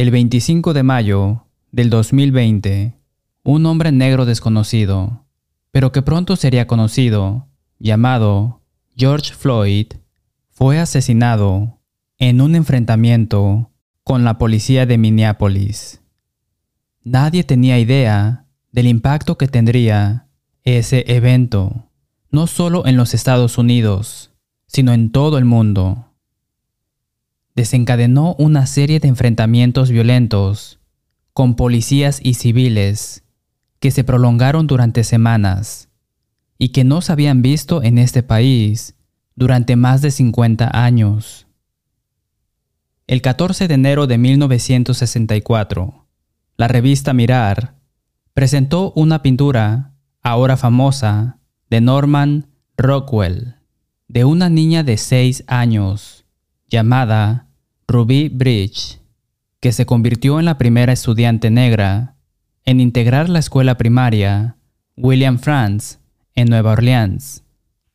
El 25 de mayo del 2020, un hombre negro desconocido, pero que pronto sería conocido, llamado George Floyd, fue asesinado en un enfrentamiento con la policía de Minneapolis. Nadie tenía idea del impacto que tendría ese evento, no solo en los Estados Unidos, sino en todo el mundo. Desencadenó una serie de enfrentamientos violentos con policías y civiles que se prolongaron durante semanas y que no se habían visto en este país durante más de 50 años. El 14 de enero de 1964, la revista Mirar presentó una pintura, ahora famosa, de Norman Rockwell, de una niña de 6 años, llamada Ruby Bridge, que se convirtió en la primera estudiante negra en integrar la escuela primaria William Franz en Nueva Orleans,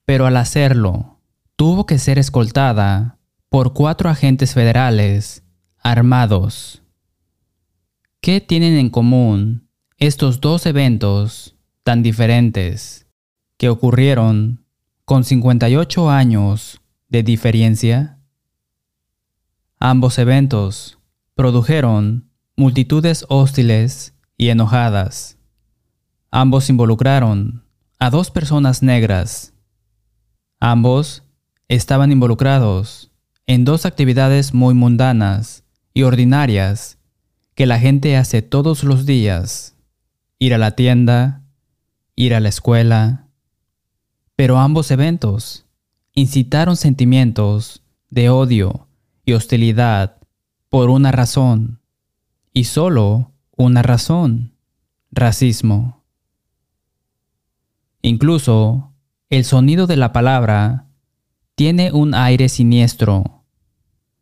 pero al hacerlo, tuvo que ser escoltada por cuatro agentes federales armados. ¿Qué tienen en común estos dos eventos tan diferentes que ocurrieron con 58 años de diferencia? Ambos eventos produjeron multitudes hostiles y enojadas. Ambos involucraron a dos personas negras. Ambos estaban involucrados en dos actividades muy mundanas y ordinarias que la gente hace todos los días. Ir a la tienda, ir a la escuela. Pero ambos eventos incitaron sentimientos de odio y hostilidad por una razón, y solo una razón, racismo. Incluso el sonido de la palabra tiene un aire siniestro,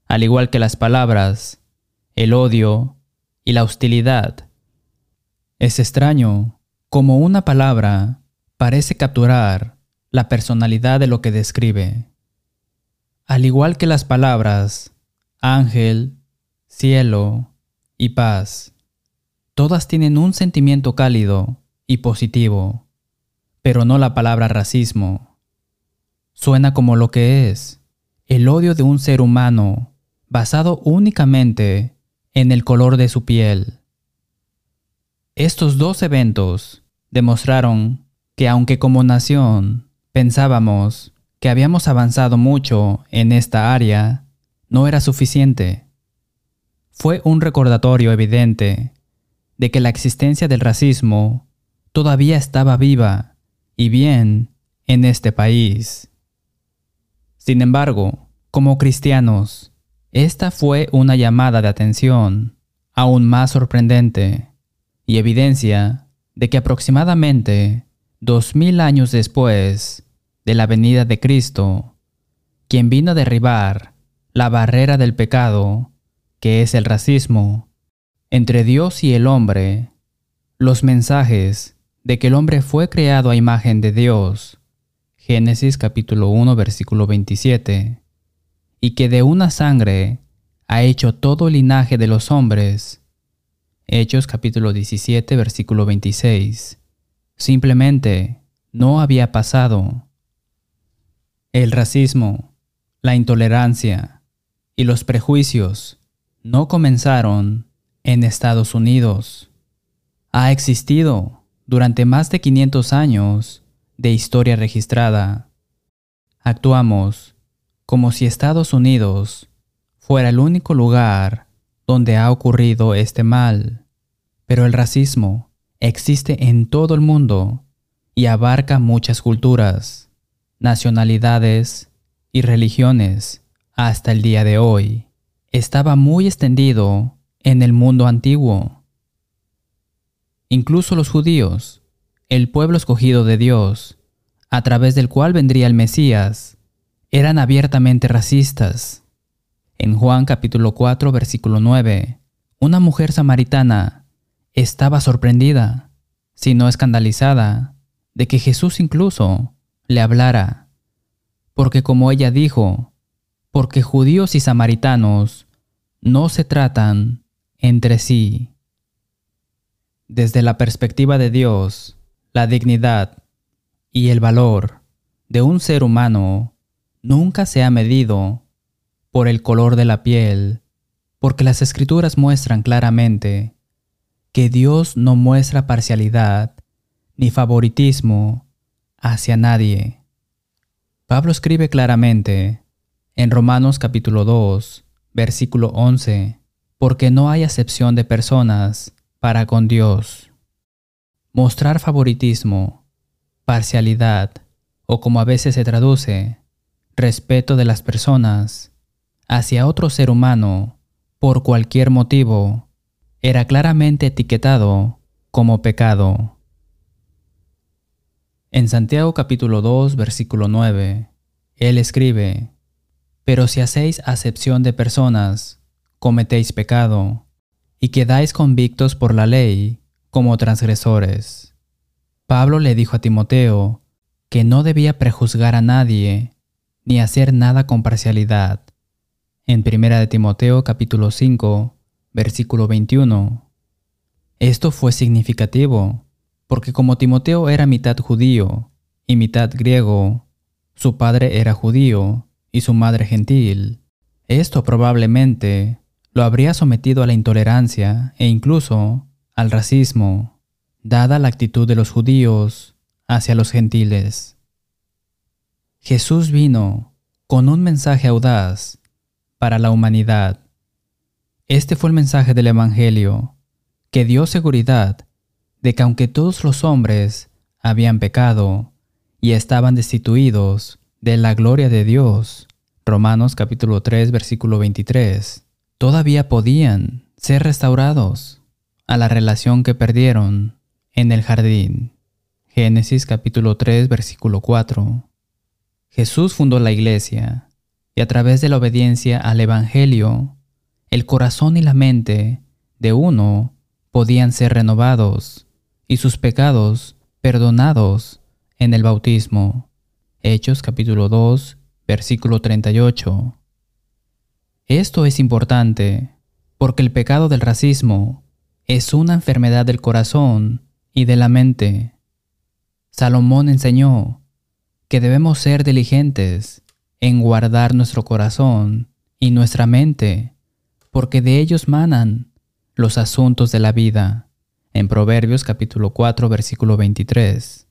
al igual que las palabras, el odio y la hostilidad. Es extraño como una palabra parece capturar la personalidad de lo que describe. Al igual que las palabras ángel, cielo y paz, todas tienen un sentimiento cálido y positivo pero no la palabra racismo. Suena como lo que es, el odio de un ser humano basado únicamente en el color de su piel. Estos dos eventos demostraron que aunque como nación pensábamos que habíamos avanzado mucho en esta área, no era suficiente. Fue un recordatorio evidente de que la existencia del racismo todavía estaba viva y bien en este país. Sin embargo, como cristianos, esta fue una llamada de atención aún más sorprendente y evidencia de que aproximadamente dos mil años después de la venida de Cristo, quien vino a derribar la barrera del pecado, que es el racismo, entre Dios y el hombre, los mensajes de que el hombre fue creado a imagen de Dios, Génesis capítulo 1 versículo 27, y que de una sangre ha hecho todo el linaje de los hombres, Hechos capítulo 17 versículo 26, simplemente no había pasado. El racismo, la intolerancia y los prejuicios no comenzaron en Estados Unidos. Ha existido durante más de 500 años de historia registrada, actuamos como si Estados Unidos fuera el único lugar donde ha ocurrido este mal. Pero el racismo existe en todo el mundo y abarca muchas culturas, nacionalidades y religiones hasta el día de hoy. Estaba muy extendido en el mundo antiguo Incluso los judíos, el pueblo escogido de Dios, a través del cual vendría el Mesías, eran abiertamente racistas. En Juan capítulo 4 versículo 9, una mujer samaritana estaba sorprendida, si no escandalizada, de que Jesús incluso le hablara, porque como ella dijo, porque judíos y samaritanos no se tratan entre sí. Desde la perspectiva de Dios, la dignidad y el valor de un ser humano nunca se ha medido por el color de la piel, porque las escrituras muestran claramente que Dios no muestra parcialidad ni favoritismo hacia nadie. Pablo escribe claramente en Romanos capítulo 2, versículo 11, porque no hay acepción de personas para con Dios. Mostrar favoritismo, parcialidad, o como a veces se traduce, respeto de las personas hacia otro ser humano por cualquier motivo, era claramente etiquetado como pecado. En Santiago capítulo 2 versículo 9, él escribe, Pero si hacéis acepción de personas, cometéis pecado, y quedáis convictos por la ley como transgresores. Pablo le dijo a Timoteo que no debía prejuzgar a nadie, ni hacer nada con parcialidad. En 1 de Timoteo capítulo 5, versículo 21. Esto fue significativo, porque como Timoteo era mitad judío y mitad griego, su padre era judío y su madre gentil, esto probablemente lo habría sometido a la intolerancia e incluso al racismo, dada la actitud de los judíos hacia los gentiles. Jesús vino con un mensaje audaz para la humanidad este fue el mensaje del Evangelio, que dio seguridad de que aunque todos los hombres habían pecado y estaban destituidos de la gloria de Dios, Romanos capítulo 3 versículo 23, todavía podían ser restaurados a la relación que perdieron en el jardín. Génesis capítulo 3 versículo 4. Jesús fundó la iglesia y a través de la obediencia al Evangelio el corazón y la mente de uno podían ser renovados y sus pecados perdonados en el bautismo. Hechos capítulo 2, versículo 38. Esto es importante porque el pecado del racismo es una enfermedad del corazón y de la mente. Salomón enseñó que debemos ser diligentes en guardar nuestro corazón y nuestra mente porque de ellos manan los asuntos de la vida. En Proverbios capítulo 4 versículo 23.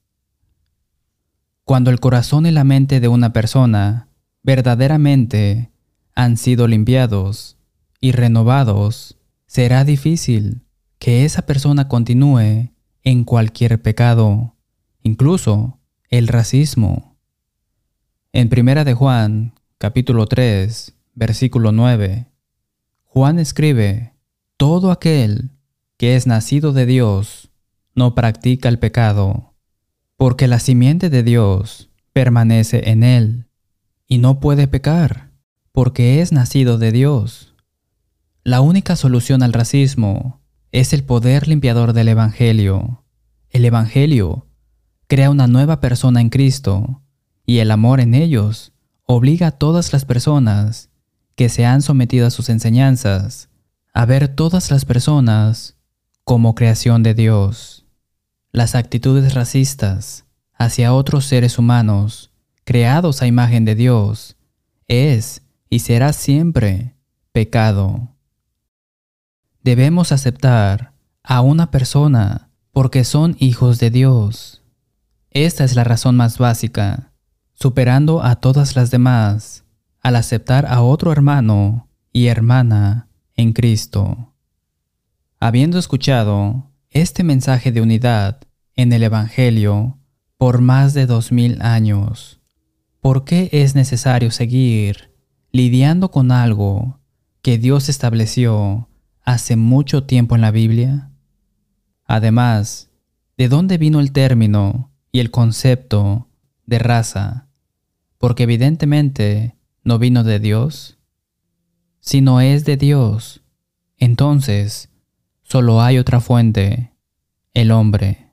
Cuando el corazón y la mente de una persona verdaderamente han sido limpiados y renovados, será difícil que esa persona continúe en cualquier pecado, incluso el racismo. En Primera de Juan, capítulo 3, versículo 9, Juan escribe, Todo aquel que es nacido de Dios no practica el pecado, porque la simiente de Dios permanece en él, y no puede pecar, porque es nacido de Dios. La única solución al racismo es el poder limpiador del Evangelio. El Evangelio crea una nueva persona en Cristo, y el amor en ellos obliga a todas las personas que se han sometido a sus enseñanzas, a ver todas las personas como creación de Dios. Las actitudes racistas hacia otros seres humanos creados a imagen de Dios es y será siempre pecado. Debemos aceptar a una persona porque son hijos de Dios. Esta es la razón más básica, superando a todas las demás al aceptar a otro hermano y hermana en Cristo. Habiendo escuchado este mensaje de unidad en el Evangelio por más de dos mil años, ¿por qué es necesario seguir lidiando con algo que Dios estableció hace mucho tiempo en la Biblia? Además, ¿de dónde vino el término y el concepto de raza? Porque evidentemente no vino de Dios? Si no es de Dios, entonces solo hay otra fuente, el hombre.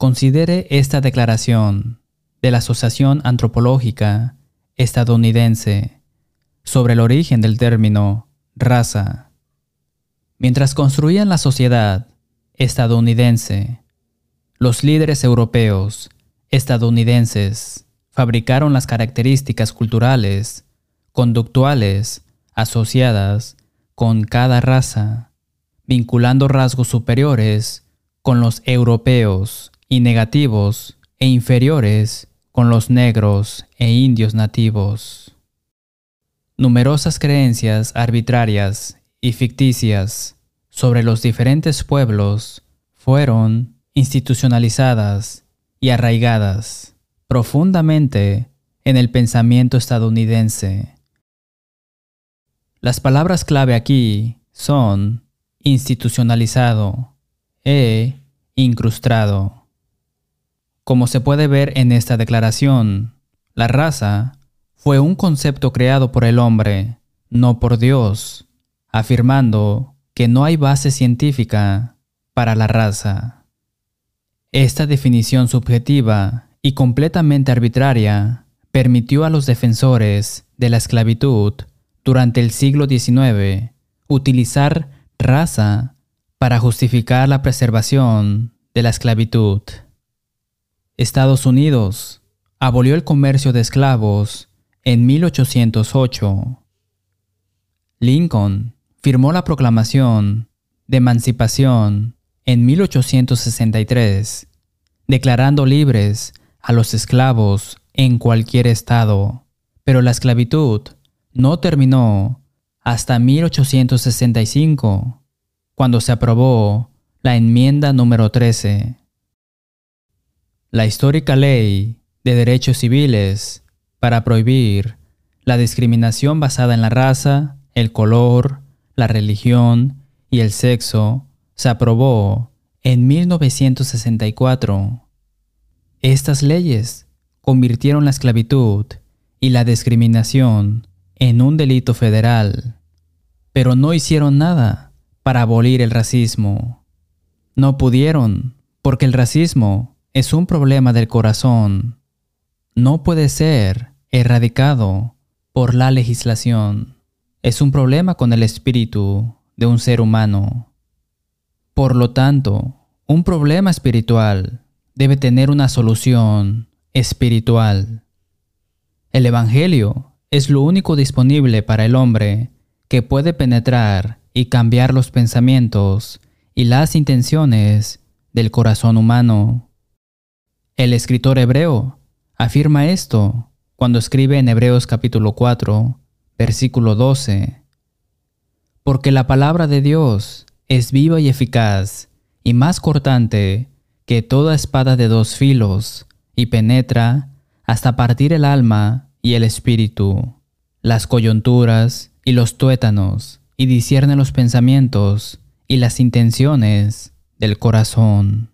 Considere esta declaración de la Asociación Antropológica Estadounidense sobre el origen del término raza. Mientras construían la sociedad estadounidense, los líderes europeos estadounidenses fabricaron las características culturales, conductuales, asociadas con cada raza, vinculando rasgos superiores con los europeos y negativos e inferiores con los negros e indios nativos. Numerosas creencias arbitrarias y ficticias sobre los diferentes pueblos fueron institucionalizadas y arraigadas profundamente en el pensamiento estadounidense. Las palabras clave aquí son institucionalizado e incrustado. Como se puede ver en esta declaración, la raza fue un concepto creado por el hombre, no por Dios, afirmando que no hay base científica para la raza. Esta definición subjetiva y completamente arbitraria permitió a los defensores de la esclavitud durante el siglo XIX utilizar raza para justificar la preservación de la esclavitud. Estados Unidos abolió el comercio de esclavos en 1808. Lincoln firmó la Proclamación de Emancipación en 1863, declarando libres a los esclavos en cualquier estado, pero la esclavitud no terminó hasta 1865, cuando se aprobó la enmienda número 13. La histórica ley de derechos civiles para prohibir la discriminación basada en la raza, el color, la religión y el sexo se aprobó en 1964. Estas leyes convirtieron la esclavitud y la discriminación en un delito federal, pero no hicieron nada para abolir el racismo. No pudieron, porque el racismo es un problema del corazón. No puede ser erradicado por la legislación. Es un problema con el espíritu de un ser humano. Por lo tanto, un problema espiritual debe tener una solución espiritual. El Evangelio es lo único disponible para el hombre que puede penetrar y cambiar los pensamientos y las intenciones del corazón humano. El escritor hebreo afirma esto cuando escribe en Hebreos capítulo 4, versículo 12. Porque la palabra de Dios es viva y eficaz y más cortante que toda espada de dos filos y penetra hasta partir el alma y el espíritu, las coyunturas y los tuétanos, y discierne los pensamientos y las intenciones del corazón.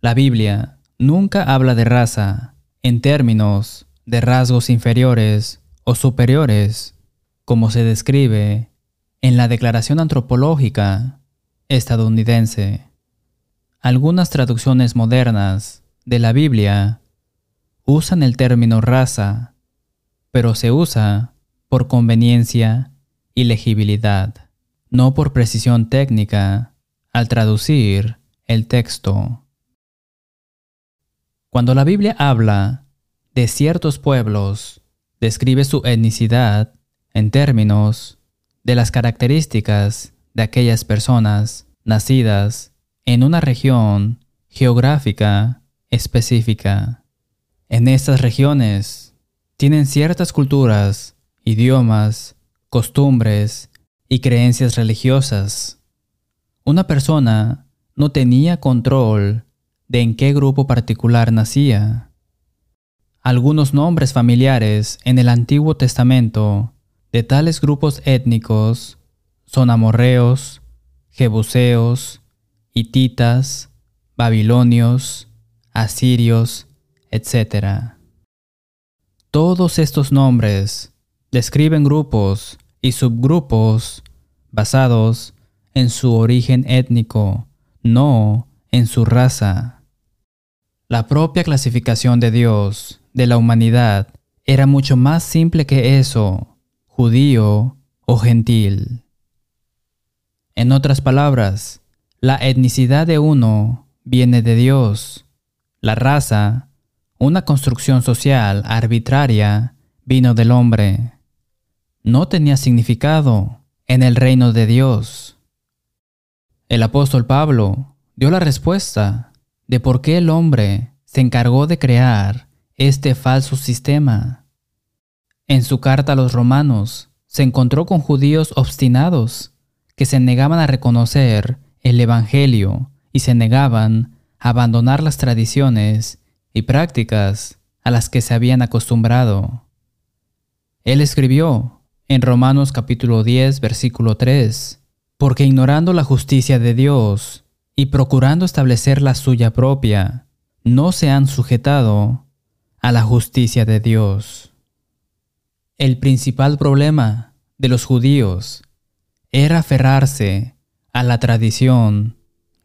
La Biblia nunca habla de raza en términos de rasgos inferiores o superiores, como se describe en la Declaración Antropológica estadounidense. Algunas traducciones modernas de la Biblia usan el término raza, pero se usa por conveniencia y legibilidad, no por precisión técnica al traducir el texto. Cuando la Biblia habla de ciertos pueblos, describe su etnicidad en términos de las características de aquellas personas nacidas en una región geográfica específica. En estas regiones tienen ciertas culturas, idiomas, costumbres y creencias religiosas. Una persona no tenía control de en qué grupo particular nacía. Algunos nombres familiares en el Antiguo Testamento de tales grupos étnicos son amorreos, jebuseos, hititas, babilonios, asirios, etc. Todos estos nombres describen grupos y subgrupos basados en su origen étnico, no en su raza. La propia clasificación de Dios de la humanidad era mucho más simple que eso, judío o gentil. En otras palabras, la etnicidad de uno viene de Dios. La raza, una construcción social arbitraria, vino del hombre. No tenía significado en el reino de Dios. El apóstol Pablo dio la respuesta de por qué el hombre se encargó de crear este falso sistema. En su carta a los romanos se encontró con judíos obstinados que se negaban a reconocer el Evangelio y se negaban a abandonar las tradiciones y prácticas a las que se habían acostumbrado. Él escribió en Romanos capítulo 10 versículo 3, porque ignorando la justicia de Dios y procurando establecer la suya propia, no se han sujetado a la justicia de Dios. El principal problema de los judíos era aferrarse a la tradición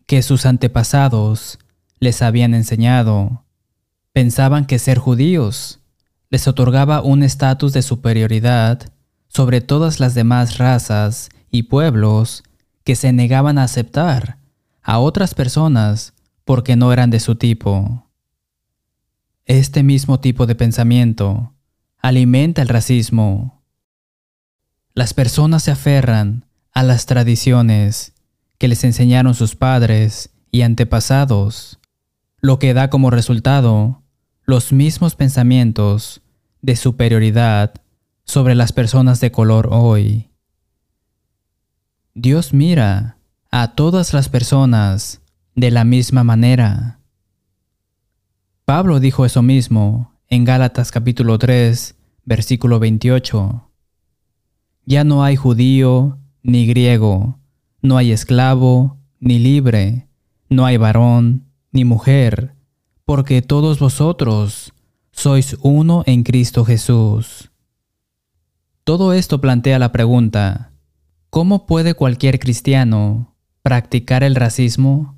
que sus antepasados les habían enseñado. Pensaban que ser judíos les otorgaba un estatus de superioridad sobre todas las demás razas y pueblos que se negaban a aceptar a otras personas porque no eran de su tipo. Este mismo tipo de pensamiento alimenta el racismo. Las personas se aferran a las tradiciones que les enseñaron sus padres y antepasados, lo que da como resultado los mismos pensamientos de superioridad sobre las personas de color hoy. Dios mira a todas las personas de la misma manera. Pablo dijo eso mismo en Gálatas capítulo 3, versículo 28. Ya no hay judío ni griego, no hay esclavo ni libre, no hay varón ni mujer, porque todos vosotros sois uno en Cristo Jesús. Todo esto plantea la pregunta, ¿cómo puede cualquier cristiano practicar el racismo?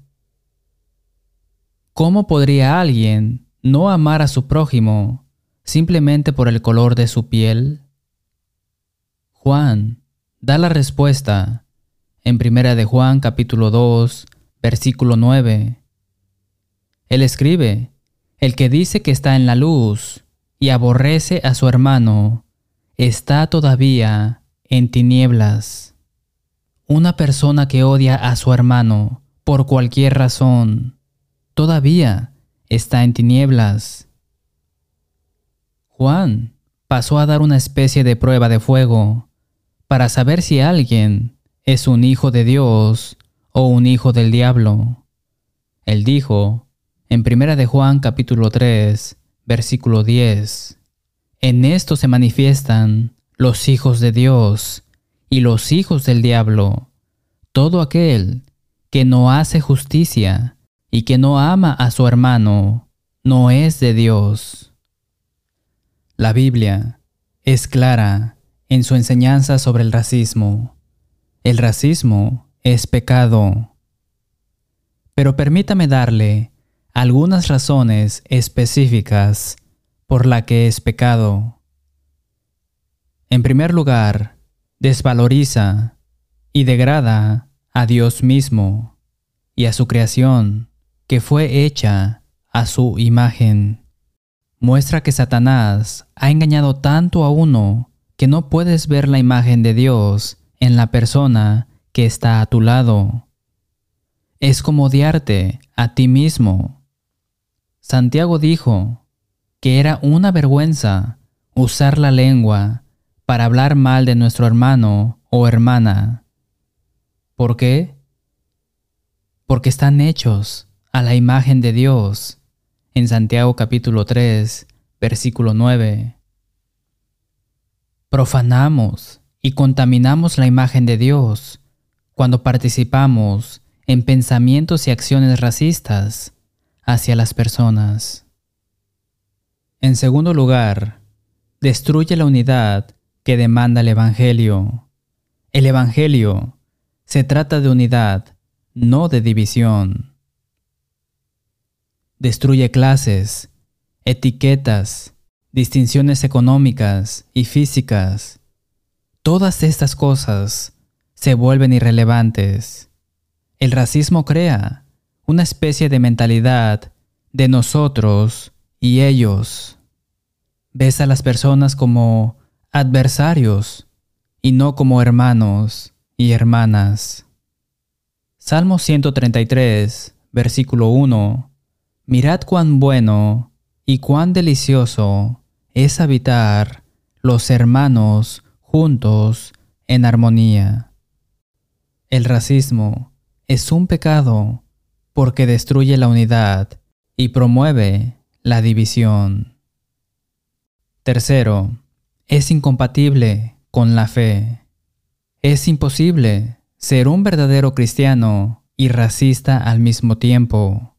¿Cómo podría alguien no amar a su prójimo simplemente por el color de su piel? Juan da la respuesta en Primera de Juan capítulo 2, versículo 9. Él escribe, el que dice que está en la luz y aborrece a su hermano, está todavía en tinieblas. Una persona que odia a su hermano por cualquier razón, todavía está en tinieblas. Juan pasó a dar una especie de prueba de fuego para saber si alguien es un hijo de Dios o un hijo del diablo. Él dijo en 1 de Juan capítulo 3, versículo 10, En esto se manifiestan los hijos de Dios y los hijos del diablo, todo aquel que no hace justicia y que no ama a su hermano, no es de Dios. La Biblia es clara en su enseñanza sobre el racismo. El racismo es pecado. Pero permítame darle algunas razones específicas por la que es pecado. En primer lugar, desvaloriza y degrada a Dios mismo y a su creación, que fue hecha a su imagen. Muestra que Satanás ha engañado tanto a uno que no puedes ver la imagen de Dios en la persona que está a tu lado. Es como odiarte a ti mismo. Santiago dijo que era una vergüenza usar la lengua para hablar mal de nuestro hermano o hermana. ¿Por qué? Porque están hechos a la imagen de Dios. En Santiago capítulo 3, versículo 9. Profanamos y contaminamos la imagen de Dios cuando participamos en pensamientos y acciones racistas hacia las personas. En segundo lugar, destruye la unidad que demanda el Evangelio. El Evangelio se trata de unidad, no de división. Destruye clases, etiquetas, distinciones económicas y físicas Todas estas cosas se vuelven irrelevantes. El racismo crea una especie de mentalidad de nosotros y ellos. Ves a las personas como adversarios y no como hermanos y hermanas. Salmo 133, versículo 1. Mirad cuán bueno y cuán delicioso es habitar los hermanos juntos en armonía. El racismo es un pecado porque destruye la unidad y promueve la división. Tercero, es incompatible con la fe. Es imposible ser un verdadero cristiano y racista al mismo tiempo.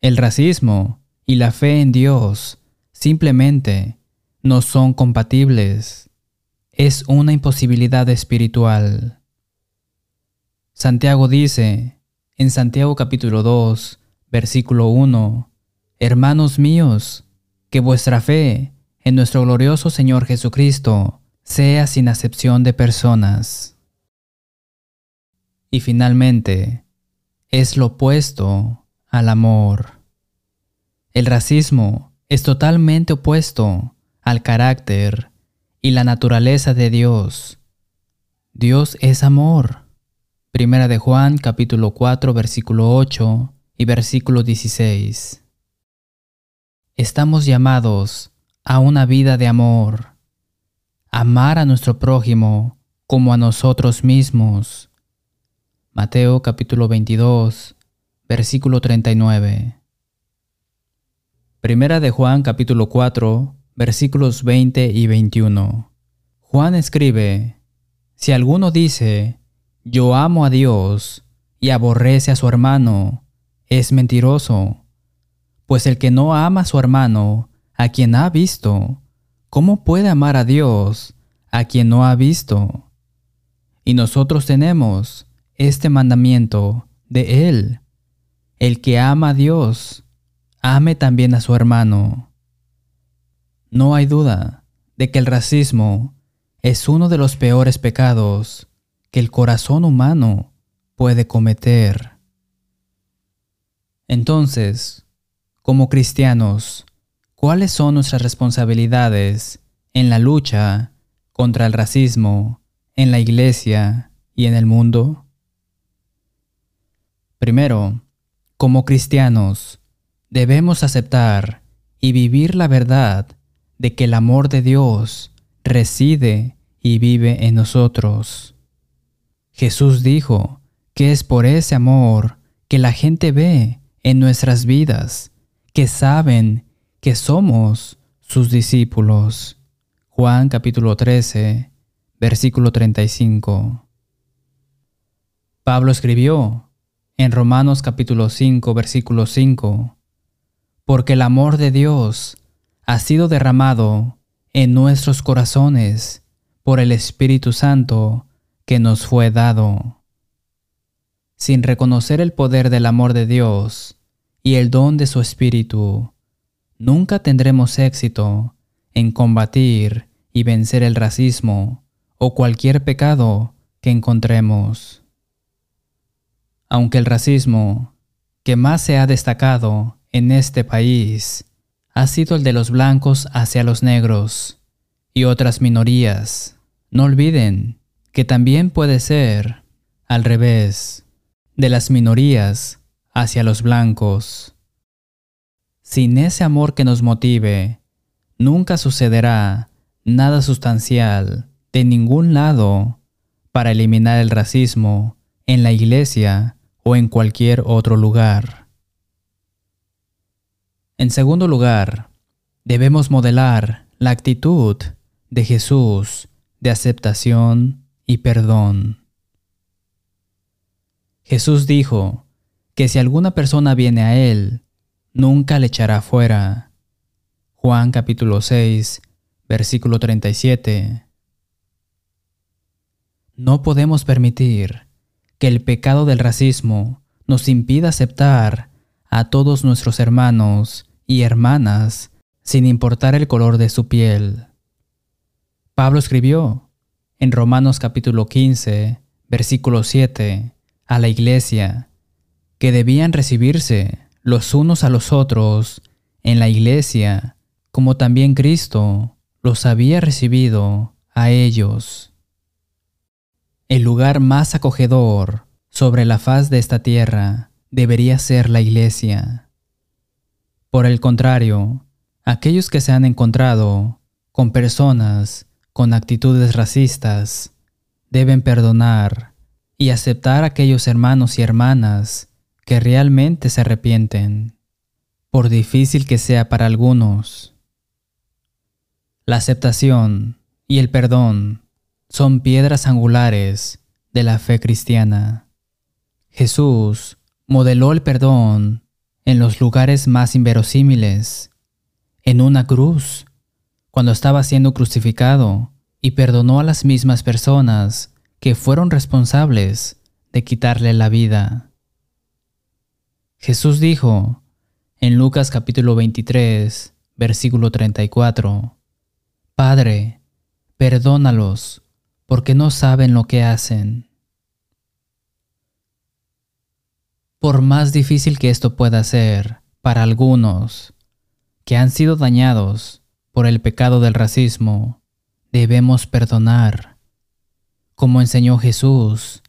El racismo y la fe en Dios simplemente no son compatibles. Es una imposibilidad espiritual. Santiago dice, en Santiago capítulo 2, versículo 1, Hermanos míos, que vuestra fe en nuestro glorioso Señor Jesucristo sea sin acepción de personas. Y finalmente, es lo opuesto al amor. El racismo es totalmente opuesto al carácter y la naturaleza de Dios. Dios es amor. Primera de Juan capítulo 4 versículo 8 y versículo 16. Estamos llamados a una vida de amor, amar a nuestro prójimo como a nosotros mismos. Mateo capítulo 22 versículo 39. Primera de Juan capítulo 4, versículos 20 y 21. Juan escribe, Si alguno dice, yo amo a Dios, y aborrece a su hermano, es mentiroso, pues el que no ama a su hermano, a quien ha visto, ¿cómo puede amar a Dios, a quien no ha visto? Y nosotros tenemos este mandamiento de Él, el que ama a Dios, ame también a su hermano. No hay duda de que el racismo es uno de los peores pecados que el corazón humano puede cometer. Entonces, como cristianos, ¿cuáles son nuestras responsabilidades en la lucha contra el racismo en la iglesia y en el mundo? Primero, como cristianos, Debemos aceptar y vivir la verdad de que el amor de Dios reside y vive en nosotros. Jesús dijo que es por ese amor que la gente ve en nuestras vidas, que saben que somos sus discípulos. Juan capítulo 13, versículo 35. Pablo escribió en Romanos capítulo 5, versículo 5, porque el amor de Dios ha sido derramado en nuestros corazones por el Espíritu Santo que nos fue dado. Sin reconocer el poder del amor de Dios y el don de su Espíritu, nunca tendremos éxito en combatir y vencer el racismo o cualquier pecado que encontremos. Aunque el racismo que más se ha destacado en este país ha sido el de los blancos hacia los negros y otras minorías. No olviden que también puede ser al revés, de las minorías hacia los blancos. Sin ese amor que nos motive, nunca sucederá nada sustancial de ningún lado para eliminar el racismo en la iglesia o en cualquier otro lugar. En segundo lugar, debemos modelar la actitud de Jesús de aceptación y perdón. Jesús dijo que si alguna persona viene a Él, nunca le echará fuera. Juan capítulo 6, versículo 37. No podemos permitir que el pecado del racismo nos impida aceptar a todos nuestros hermanos y hermanas, sin importar el color de su piel. Pablo escribió en Romanos capítulo 15, versículo 7, a la iglesia, que debían recibirse los unos a los otros en la iglesia, como también Cristo los había recibido a ellos. El lugar más acogedor sobre la faz de esta tierra debería ser la iglesia. Por el contrario, aquellos que se han encontrado con personas con actitudes racistas deben perdonar y aceptar a aquellos hermanos y hermanas que realmente se arrepienten, por difícil que sea para algunos. La aceptación y el perdón son piedras angulares de la fe cristiana. Jesús modeló el perdón en los lugares más inverosímiles, en una cruz, cuando estaba siendo crucificado, y perdonó a las mismas personas que fueron responsables de quitarle la vida. Jesús dijo en Lucas capítulo 23, versículo 34, Padre, perdónalos, porque no saben lo que hacen. Por más difícil que esto pueda ser para algunos que han sido dañados por el pecado del racismo, debemos perdonar, como enseñó Jesús,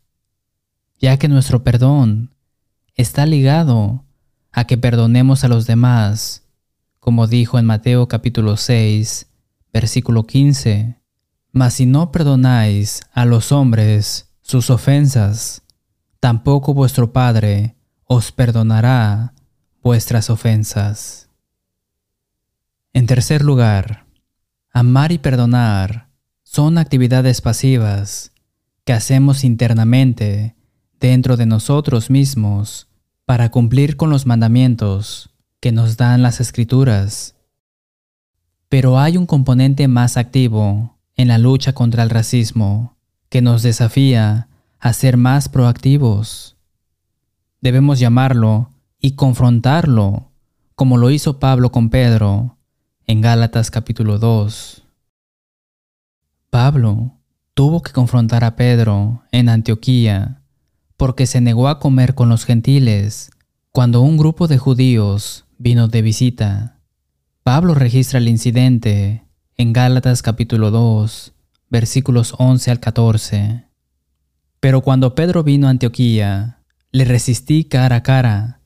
ya que nuestro perdón está ligado a que perdonemos a los demás, como dijo en Mateo capítulo 6, versículo 15. Mas si no perdonáis a los hombres sus ofensas, tampoco vuestro Padre os perdonará vuestras ofensas. En tercer lugar, amar y perdonar son actividades pasivas que hacemos internamente dentro de nosotros mismos para cumplir con los mandamientos que nos dan las escrituras. Pero hay un componente más activo en la lucha contra el racismo que nos desafía a ser más proactivos debemos llamarlo y confrontarlo, como lo hizo Pablo con Pedro en Gálatas capítulo 2. Pablo tuvo que confrontar a Pedro en Antioquía porque se negó a comer con los gentiles cuando un grupo de judíos vino de visita. Pablo registra el incidente en Gálatas capítulo 2, versículos 11 al 14. Pero cuando Pedro vino a Antioquía, le resistí cara a cara,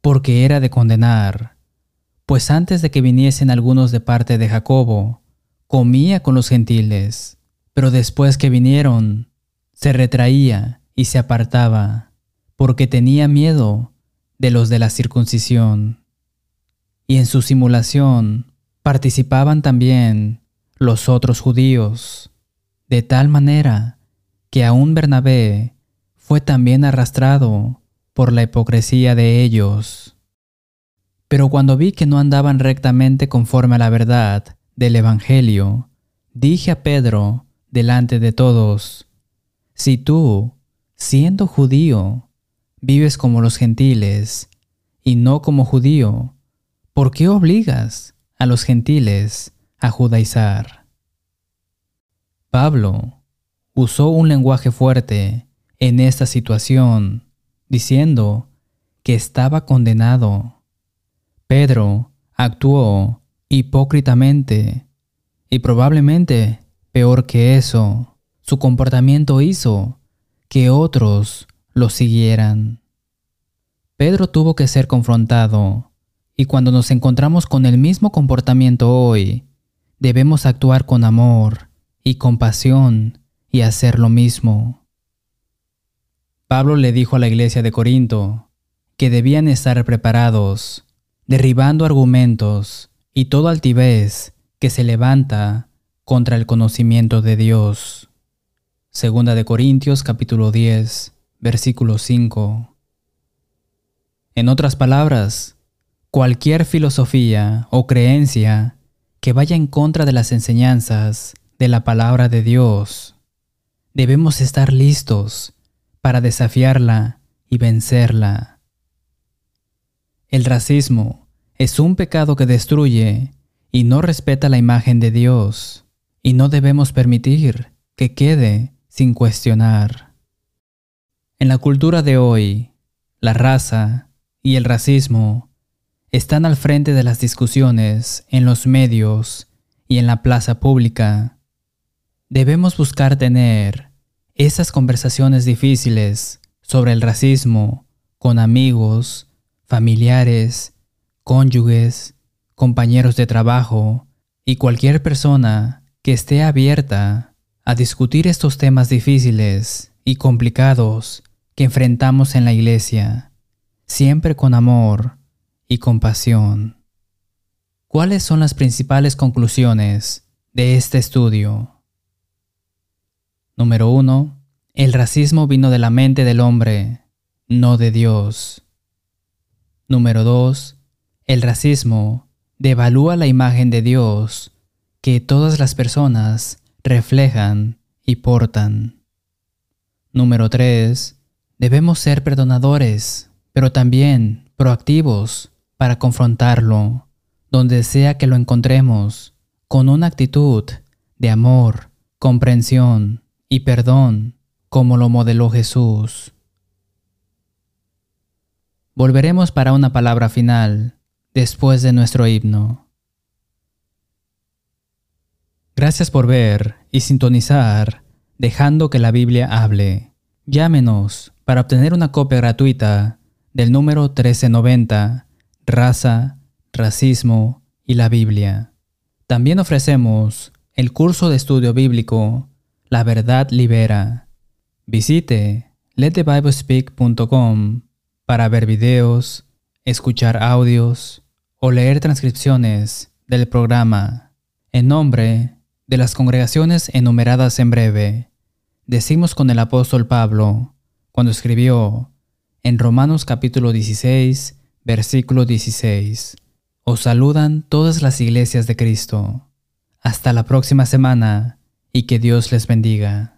porque era de condenar, pues antes de que viniesen algunos de parte de Jacobo, comía con los gentiles, pero después que vinieron, se retraía y se apartaba, porque tenía miedo de los de la circuncisión. Y en su simulación participaban también los otros judíos, de tal manera que aún Bernabé fue también arrastrado por la hipocresía de ellos. Pero cuando vi que no andaban rectamente conforme a la verdad del Evangelio, dije a Pedro delante de todos, si tú, siendo judío, vives como los gentiles y no como judío, ¿por qué obligas a los gentiles a judaizar? Pablo usó un lenguaje fuerte en esta situación, diciendo que estaba condenado. Pedro actuó hipócritamente y probablemente peor que eso, su comportamiento hizo que otros lo siguieran. Pedro tuvo que ser confrontado y cuando nos encontramos con el mismo comportamiento hoy, debemos actuar con amor y compasión y hacer lo mismo. Pablo le dijo a la iglesia de Corinto que debían estar preparados, derribando argumentos y todo altivez que se levanta contra el conocimiento de Dios. Segunda de Corintios capítulo 10, versículo 5. En otras palabras, cualquier filosofía o creencia que vaya en contra de las enseñanzas de la palabra de Dios, debemos estar listos para desafiarla y vencerla. El racismo es un pecado que destruye y no respeta la imagen de Dios, y no debemos permitir que quede sin cuestionar. En la cultura de hoy, la raza y el racismo están al frente de las discusiones en los medios y en la plaza pública. Debemos buscar tener esas conversaciones difíciles sobre el racismo con amigos, familiares, cónyuges, compañeros de trabajo y cualquier persona que esté abierta a discutir estos temas difíciles y complicados que enfrentamos en la iglesia, siempre con amor y compasión. ¿Cuáles son las principales conclusiones de este estudio? Número 1. El racismo vino de la mente del hombre, no de Dios. Número 2. El racismo devalúa la imagen de Dios que todas las personas reflejan y portan. Número 3. Debemos ser perdonadores, pero también proactivos para confrontarlo, donde sea que lo encontremos, con una actitud de amor, comprensión y perdón, como lo modeló Jesús. Volveremos para una palabra final después de nuestro himno. Gracias por ver y sintonizar, dejando que la Biblia hable. Llámenos para obtener una copia gratuita del número 1390, Raza, Racismo y la Biblia. También ofrecemos el curso de estudio bíblico La Verdad Libera. Visite letthebiblespeak.com para ver videos, escuchar audios o leer transcripciones del programa. En nombre de las congregaciones enumeradas en breve, decimos con el apóstol Pablo, cuando escribió en Romanos capítulo 16, versículo 16, Os saludan todas las iglesias de Cristo. Hasta la próxima semana y que Dios les bendiga.